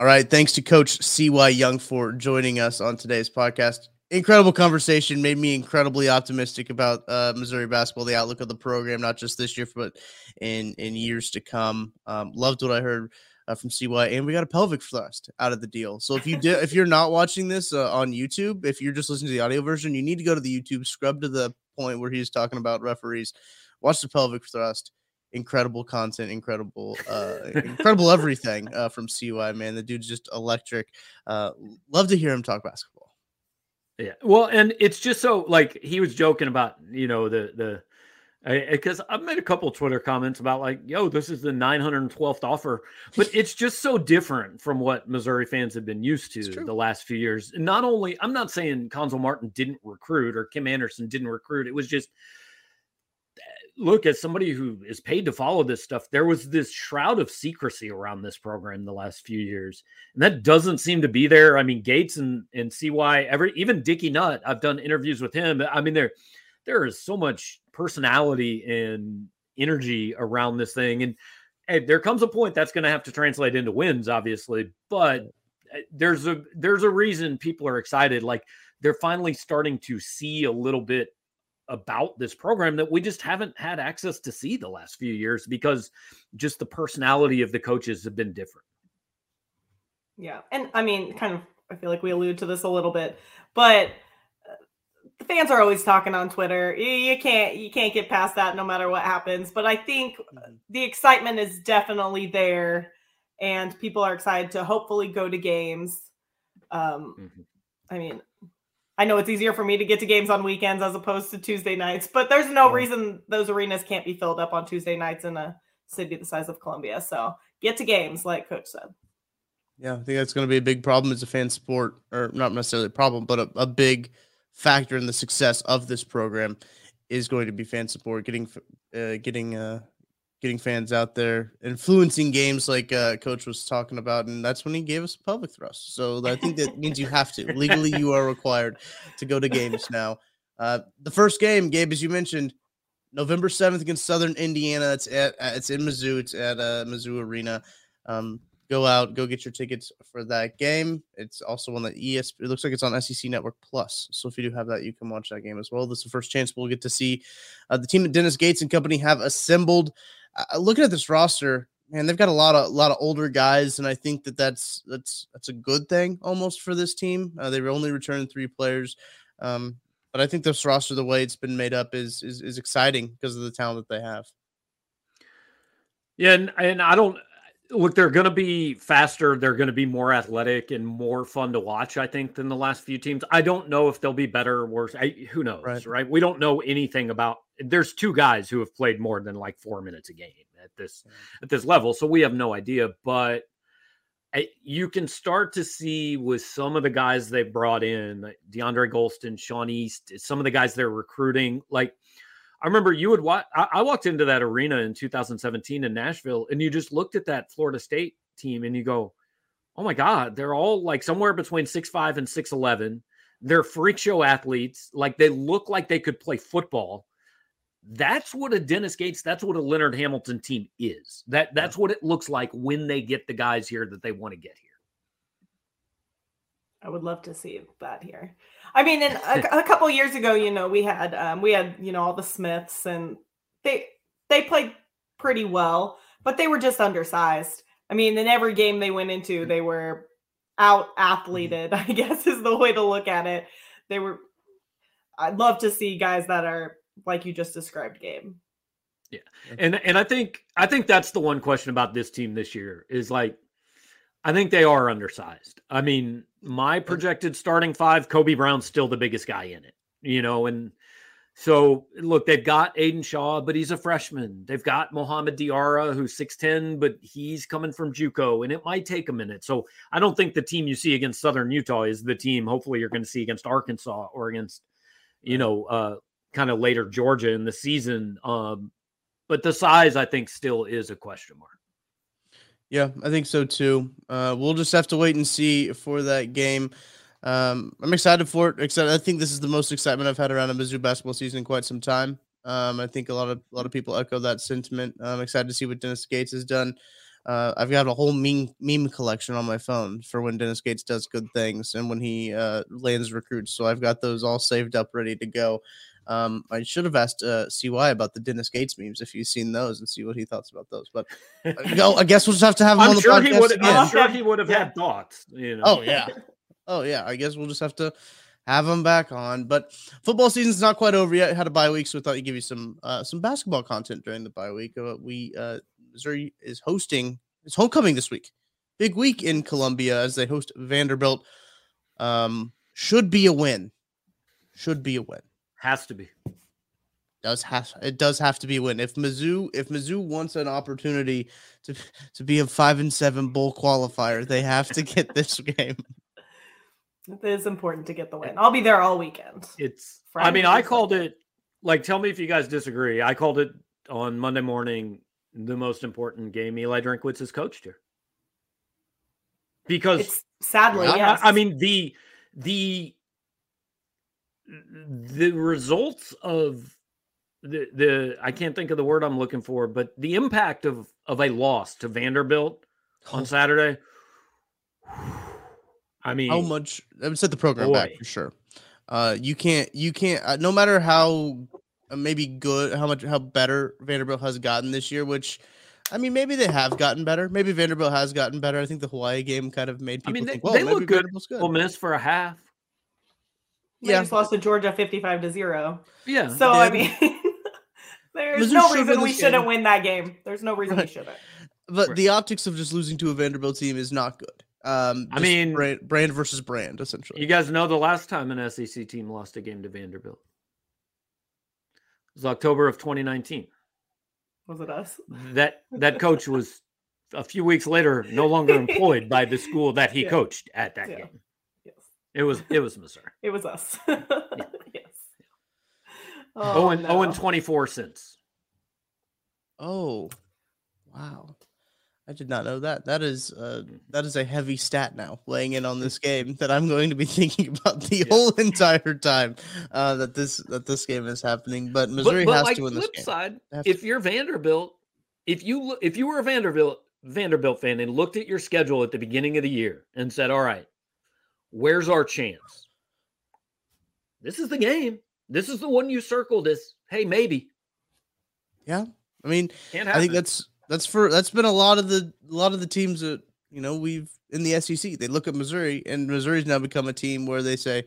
All right. Thanks to Coach CY Young for joining us on today's podcast. Incredible conversation. Made me incredibly optimistic about uh, Missouri basketball, the outlook of the program, not just this year, but in in years to come. Um, loved what I heard uh, from CY, and we got a pelvic thrust out of the deal. So if you did, if you're not watching this uh, on YouTube, if you're just listening to the audio version, you need to go to the YouTube, scrub to the point where he's talking about referees, watch the pelvic thrust incredible content, incredible, uh, incredible everything uh, from CY. Man, the dude's just electric. Uh, love to hear him talk basketball. Yeah, well, and it's just so like he was joking about you know the the because I've made a couple Twitter comments about like, yo, this is the 912th offer, but it's just so different from what Missouri fans have been used to the last few years. Not only, I'm not saying Cuonzo Martin didn't recruit or Kim Anderson didn't recruit. It was just look, as somebody who is paid to follow this stuff, there was this shroud of secrecy around this program the last few years, and that doesn't seem to be there. I mean, Gates and and CY, every even Dickey Nutt, I've done interviews with him. I mean, there there is so much personality and energy around this thing, and hey, there comes a point that's going to have to translate into wins, obviously, but eh, there's a there's a reason people are excited. Like they're finally starting to see a little bit about this program that we just haven't had access to see the last few years because just the personality of the coaches have been different. Yeah. And I mean, kind of, I feel like we allude to this a little bit, but uh, the fans are always talking on Twitter. You can't you can't get past that no matter what happens. But I think mm-hmm. the excitement is definitely there, and people are excited to hopefully go to games. Um, mm-hmm. I mean, I know it's easier for me to get to games on weekends as opposed to Tuesday nights, but there's no yeah. reason those arenas can't be filled up on Tuesday nights in a city the size of Columbia. So get to games, like Coach said. Yeah, I think that's going to be a big problem as a fan sport, or not necessarily a problem, but a, a big factor in the success of this program is going to be fan support, getting uh, getting uh, getting fans out there, influencing games like uh, Coach was talking about, and that's when he gave us public thrust. So I think that means you have to legally, you are required to go to games now. Uh, the first game, Gabe, as you mentioned, November seventh against Southern Indiana. It's at it's in Mizzou. It's at uh, Mizzou Arena. Um, go out, go get your tickets for that game. It's also on the ES. It looks like it's on SEC Network Plus. So if you do have that, you can watch that game as well. This is the first chance we'll get to see uh, the team that Dennis Gates and company have assembled uh, looking at this roster, man, they've got a lot of a lot of older guys, and I think that that's that's that's a good thing almost for this team. Uh, they only returned three players, um, but I think this roster, the way it's been made up, is is, is exciting because of the talent that they have. Yeah, and, and I don't look. They're going to be faster. They're going to be more athletic and more fun to watch. I think than the last few teams. I don't know if they'll be better or worse. I, who knows, right. right? We don't know anything about there's two guys who have played more than like four minutes a game at this at this level, so we have no idea. But I, you can start to see with some of the guys they brought in, like DeAndre Gholston, Sean East, some of the guys they're recruiting. Like I remember you would watch. I, I walked into that arena in 2017 in Nashville, and you just looked at that Florida State team, and you go, "Oh my God, they're all like somewhere between six five and six eleven. They're freak show athletes. Like they look like they could play football." That's what a Dennis Gates, that's what a Leonard Hamilton team is. That that's what it looks like when they get the guys here that they want to get here. I would love to see that here. I mean, in a, [laughs] a couple years ago, you know, we had um, we had you know all the Smiths, and they they played pretty well, but they were just undersized. I mean, in every game they went into, they were out athleted. [laughs] I guess is the way to look at it. They were. I'd love to see guys that are like you just described game. Yeah. And and I think I think that's the one question about this team this year is like I think they are undersized. I mean, my projected starting five, Kobe Brown's still the biggest guy in it, you know, and so look, they've got Aidan Shaw, but he's a freshman. They've got Mohamed Diarra, who's 6'10, but he's coming from JUCO, and it might take a minute. So I don't think the team you see against Southern Utah is the team hopefully you're going to see against Arkansas or against, you know, uh, kind of later Georgia in the season. Um, but the size, I think, still is a question mark. Yeah, I think so too. Uh, we'll just have to wait and see for that game. Um, I'm excited for it. Excited. I think this is the most excitement I've had around a Mizzou basketball season in quite some time. Um, I think a lot of a lot of people echo that sentiment. I'm excited to see what Dennis Gates has done. Uh, I've got a whole meme meme collection on my phone for when Dennis Gates does good things and when he uh, lands recruits. So I've got those all saved up, ready to go. Um, I should have asked uh, CY about the Dennis Gates memes if you've seen those and see what he thoughts about those. But uh, [laughs] I guess we'll just have to have him I'm on the sure podcast. He would, again. I'm sure he would have yeah. had thoughts. You know? Oh [laughs] yeah, oh yeah. I guess we'll just have to have him back on. But football season's not quite over yet. Had a bye week, so we thought we'd give you some uh, some basketball content during the bye week. Uh, we uh, Missouri is hosting it's homecoming this week. Big week in Columbia as they host Vanderbilt. Um, should be a win. Should be a win. Has to be does have it does have to be a win. If Mizzou if Mizzou wants an opportunity to to be a five and seven bowl qualifier, they have to get this [laughs] game. It is important to get the win. I'll be there all weekend. It's Friday I mean, I called it like tell me if you guys disagree. I called it on Monday morning the most important game Eli Drinkwitz has coached here. Because It's sadly, I- yes. I, I mean the the the results of the the I can't think of the word I'm looking for, but the impact of of a loss to Vanderbilt on Saturday. I mean, how much that would set the program back for sure. Uh, you can't, you can't. Uh, no matter how uh, maybe good, how much, how better Vanderbilt has gotten this year. Which, I mean, maybe they have gotten better. Maybe Vanderbilt has gotten better. I think the Hawaii game kind of made I people mean, they, think, well, they look good. Good. Ole Miss for a half. They yeah. just lost to Georgia 55 to 0. Yeah. So I mean [laughs] there's Mizzou no reason we this shouldn't win that game. There's no reason Right. we shouldn't. but Right. the optics of just losing to a Vanderbilt team is not good. Um, I mean- brand, brand versus brand, essentially. You guys know the last time an SEC team lost a game to Vanderbilt. It was October of 2019. Was it us? That that coach was a few weeks later no longer employed by the school that he [laughs] Yeah. coached at that Yeah. game. Yes. It was it was Missouri. [laughs] It was us. [laughs] yes. Oh, Oh, and no. 24 since. Oh, wow. I did not know that. That is uh that is a heavy stat now laying in on this game that I'm going to be [laughs] thinking about the Yeah. whole entire time uh that this that this game is happening. But Missouri but, but has like to win this flip game. side, They have to. if you're Vanderbilt, if you if you were a Vanderbilt Vanderbilt fan and looked at your schedule at the beginning of the year and said, "All right, where's our chance?" This is the game. This is the one you circled as, "Hey, maybe." Yeah. I mean, I think that's that's for that's been a lot of the a lot of the teams that you know we've in the SEC. They look at Missouri, and Missouri's now become a team where they say,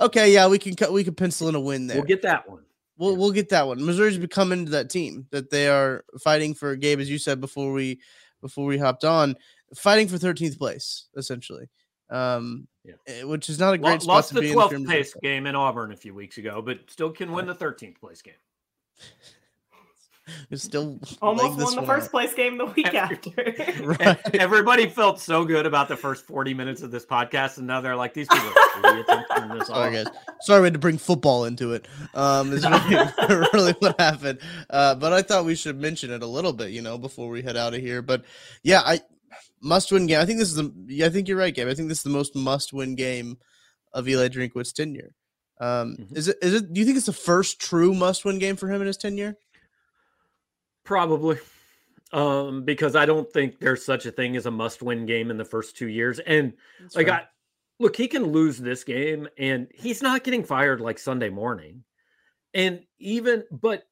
"Okay, yeah, we can cut, we can pencil in a win there. we'll get that one. We'll Yeah. we'll get that one. Missouri's become into that team that they are fighting for. Gabe, as you said before we before we hopped on, fighting for 13th place essentially, um, Yeah. eh, which is not a Lo- great spot Lost to the be in. if 12th place Missouri. game in Auburn a few weeks ago, but still can win the 13th place game. [laughs] It's still [laughs] almost won the first out. place game the week after. [laughs] Right. Everybody felt so good about the first 40 minutes of this podcast, and now they're like, these people are idiots. I'm turning this Sorry, guys. Sorry, we had to bring football into it. Um, is really, really what happened. Uh, but I thought we should mention it a little bit, you know, before we head out of here. But yeah, I must-win game. I think this is the. Yeah, I think you're right, Gabe. I think this is the most must-win game of Eli Drinkwitz's tenure. Um, Mhm. Is it? Is it? Do you think it's the first true must-win game for him in his tenure? Probably. Um, because I don't think there's such a thing as a must-win game in the first two years. And That's like fair. I look, he can lose this game and he's not getting fired like Sunday morning. And even but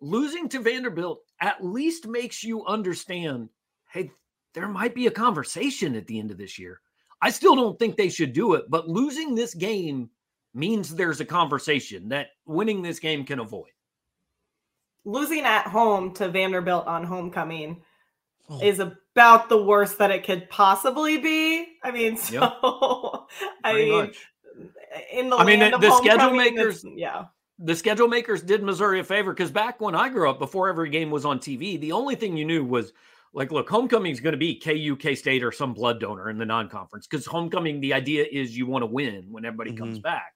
losing to Vanderbilt at least makes you understand, hey, there might be a conversation at the end of this year. I still don't think they should do it, but losing this game means there's a conversation that winning this game can avoid. Losing at home to Vanderbilt on homecoming Oh. is about the worst that it could possibly be. I mean, so Yep. [laughs] I mean, much. in the I mean, the- the schedule makers- yeah, the schedule makers did Missouri a favor because back when I grew up, before every game was on TV, the only thing you knew was like, look, homecoming is going to be KU, K State, or some blood donor in the non-conference because homecoming, the idea is you want to win when everybody comes mm-hmm. back.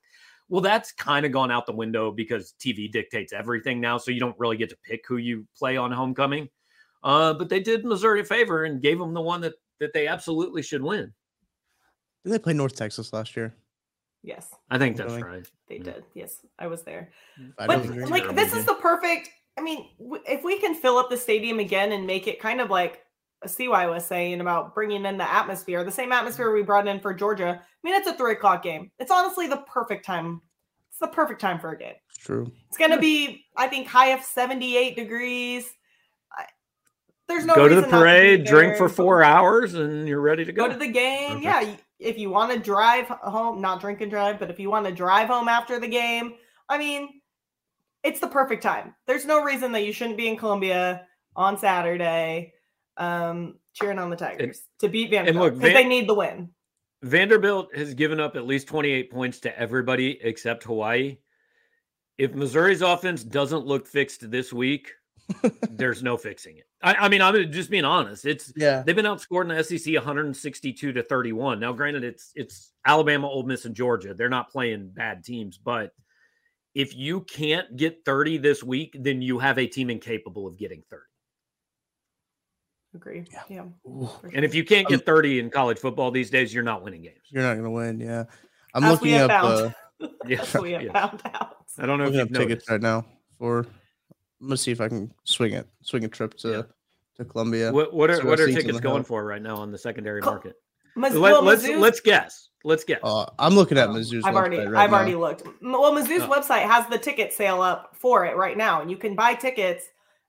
Well, that's kind of gone out the window because TV dictates everything now, so you don't really get to pick who you play on homecoming. Uh, but they did Missouri a favor and gave them the one that that they absolutely should win. Did they play North Texas last year? yes, I think that's right. they Yeah. did. Yes, I was there. Mm. I But don't was agree. like, this is the perfect. I mean, if we can fill up the stadium again and make it kind of like CY was saying about bringing in the atmosphere, the same atmosphere we brought in for Georgia. I mean, it's a three o'clock game. It's honestly the perfect time. It's the perfect time for a game. True. It's going to be, I think, high of 78 degrees. There's no Go to the reason not be parade, drink for four hours, and you're ready to Go go. to the game. Perfect. Yeah. If you want to drive home, not drink and drive, but if you want to drive home after the game, I mean, it's the perfect time. There's no reason that you shouldn't be in Columbia on Saturday um, cheering on the Tigers to beat Vanderbilt because Van- they need the win. Vanderbilt has given up at least 28 points to everybody except Hawaii. If Missouri's offense doesn't look fixed this week, [laughs] there's no fixing it. I, I mean, I'm just being honest. It's Yeah. they've been outscored in the SEC 162 to 31. Now, granted, it's it's Alabama, Ole Miss, and Georgia. They're not playing bad teams, but if you can't get 30 this week, then you have a team incapable of getting 30. Agree. Yeah. yeah and if you can't get 30 in college football these days, you're not winning games. You're not going to win. Yeah. I'm As looking up. Uh, [laughs] yeah. we have yeah. found out. I don't know if you have tickets right now for. Let's see if I can swing it. Swing a trip to yeah. to Columbia. What, what are what are tickets going for right now on the secondary market? Let, us well, let's, let's guess. Let's guess. Uh, I'm looking at Mizzou's. I've already right I've now. already looked. Well, Mizzou's oh. website has the ticket sale up for it right now, and you can buy tickets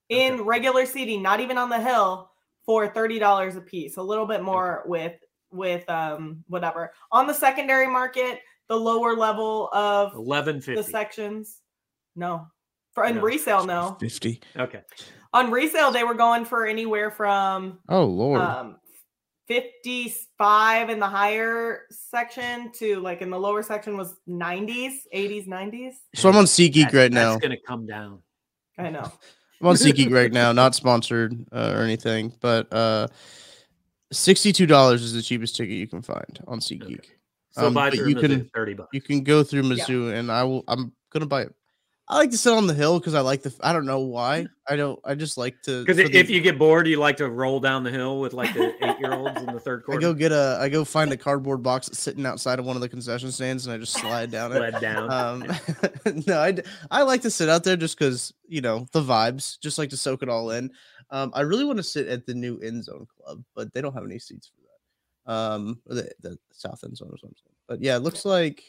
in okay. regular seating, not even on the hill, for thirty dollars a piece. A little bit more okay. with with um whatever on the secondary market. The lower level of eleven fifty the sections. No, for in no. resale, no fifty. Okay. On resale, they were going for anywhere from oh lord um, 55 in the higher section to like in the lower section was 90s, 80s, 90s. So [laughs] I'm on SeatGeek right now. It's going to come down. I know. I'm on SeatGeek right now, not sponsored uh, or anything, but uh, $62 is the cheapest ticket you can find on SeatGeek. Okay. So um, buy you can 30 bucks. You can go through Mizzou yeah. and I will I'm going to buy it I like to sit on the hill because I like the. I don't know why. I don't. I just like to. Because if you get bored, you like to roll down the hill with like the eight year olds in the third quarter. [laughs] I go get a. I go find a cardboard box sitting outside of one of the concession stands, and I just slide down it. Slide down. Um, [laughs] no, I I like to sit out there just because you know the vibes. Just like to soak it all in. Um, I really want to sit at the new end zone club, but they don't have any seats for that. Um, the, the south end zone or something. But yeah, it looks like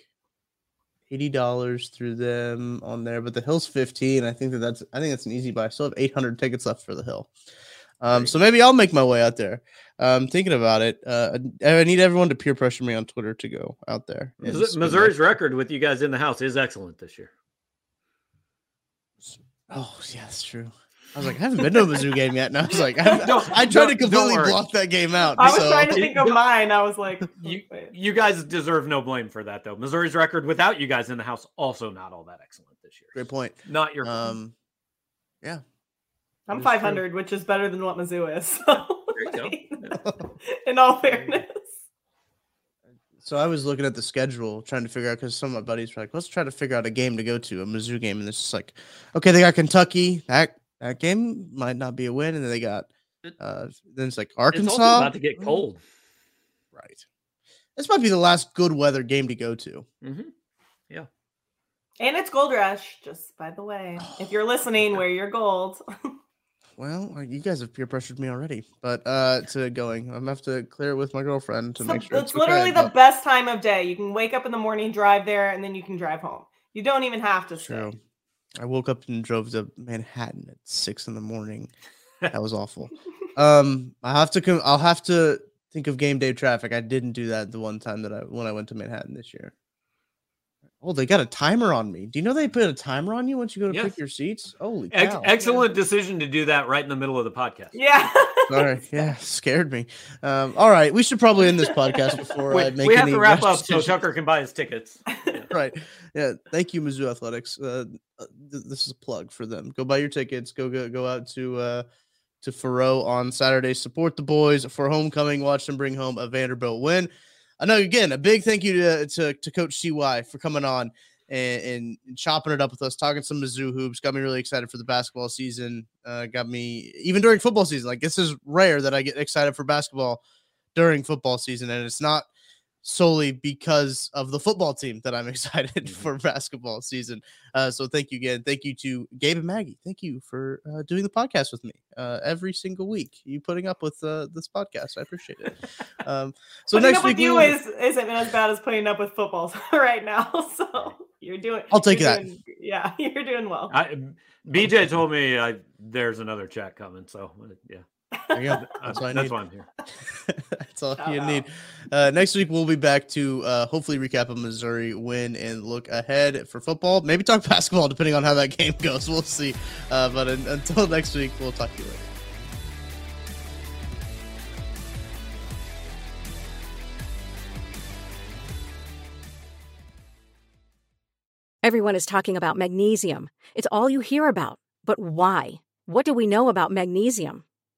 eighty dollars through them on there, but the hill's fifteen. I think that that's I think that's an easy buy. I still have eight hundred tickets left for the hill. Um, so maybe I'll make my way out there. Um, thinking about it, uh, I need everyone to peer pressure me on Twitter to go out there. Missouri's record with you guys in the house is excellent this year. Oh yeah, that's true. I was like, I haven't been to a Mizzou game yet. And I was like, [laughs] I, I tried to completely block that game out. I was so. trying to think of mine. I was like, [laughs] you, you guys deserve no blame for that, though. Missouri's record without you guys in the house also not all that excellent this year. Great point. Not your. Um, yeah. I'm 500, true. which is better than what Mizzou is. So. [laughs] in all fairness. So I was looking at the schedule, trying to figure out because some of my buddies were like, "Let's try to figure out a game to go to, a Mizzou game," and it's just like, okay, they got Kentucky. That that game might not be a win, and then they got uh then it's like Arkansas it's about to get cold. Right. This might be the last good weather game to go to. Mm-hmm. Yeah. And it's Gold Rush, just by the way. If you're [gasps] listening, wear your gold. [laughs] well, uh, you guys have peer pressured me already, but uh to going, I'm gonna have to clear it with my girlfriend to make sure. It's, it's literally okay, the but... best time of day. You can wake up in the morning, drive there, and then you can drive home. You don't even have to True. stay. I woke up and drove to Manhattan at six in the morning. That was awful. [laughs] Um, I have to come. I'll have to think of game day traffic. I didn't do that the one time that I when I went to Manhattan this year. Oh, they got a timer on me. Do you know they put a timer on you once you go to yes. pick your seats? Holy Ex- excellent decision to do that right in the middle of the podcast. Yeah. Sorry. [laughs] Yeah, scared me. Um, all right, we should probably end this podcast before we, I make. It. We have to wrap up decisions. so Tucker can buy his tickets. [laughs] right. Yeah. Thank you, Mizzou Athletics. Uh, uh this is a plug for them. Go buy your tickets. Go go go out to uh, to Faurot on Saturday. Support the boys for homecoming. Watch them bring home a Vanderbilt win. I know again a big thank you to to, to Coach CY for coming on and, and, chopping it up with us, talking some Mizzou hoops. Got me really excited for the basketball season. Uh, got me even during football season. Like this is rare that I get excited for basketball during football season, and it's not solely because of the football team that I'm [laughs] excited mm-hmm. for basketball season. Uh, so thank you again. Thank you to Gabe and Maggie. Thank you for uh, doing the podcast with me uh, every single week. You putting up with uh, this podcast. I appreciate it. [laughs] Um, so putting next week you is isn't as bad as putting up with football [laughs] right now. So you're doing. I'll take that. Doing, yeah, you're doing well. I, BJ told me I, there's another chat coming. So yeah. That's, why, That's why I'm here. That's all you [laughs] need. Uh, next week we'll be back to uh, hopefully recap a Missouri win and look ahead for football. Maybe talk [laughs] basketball depending on how that game goes. We'll see. Uh, but in, until [laughs] next week, we'll talk to you later. Everyone is talking about magnesium. It's all you hear about. But why? What do we know about magnesium?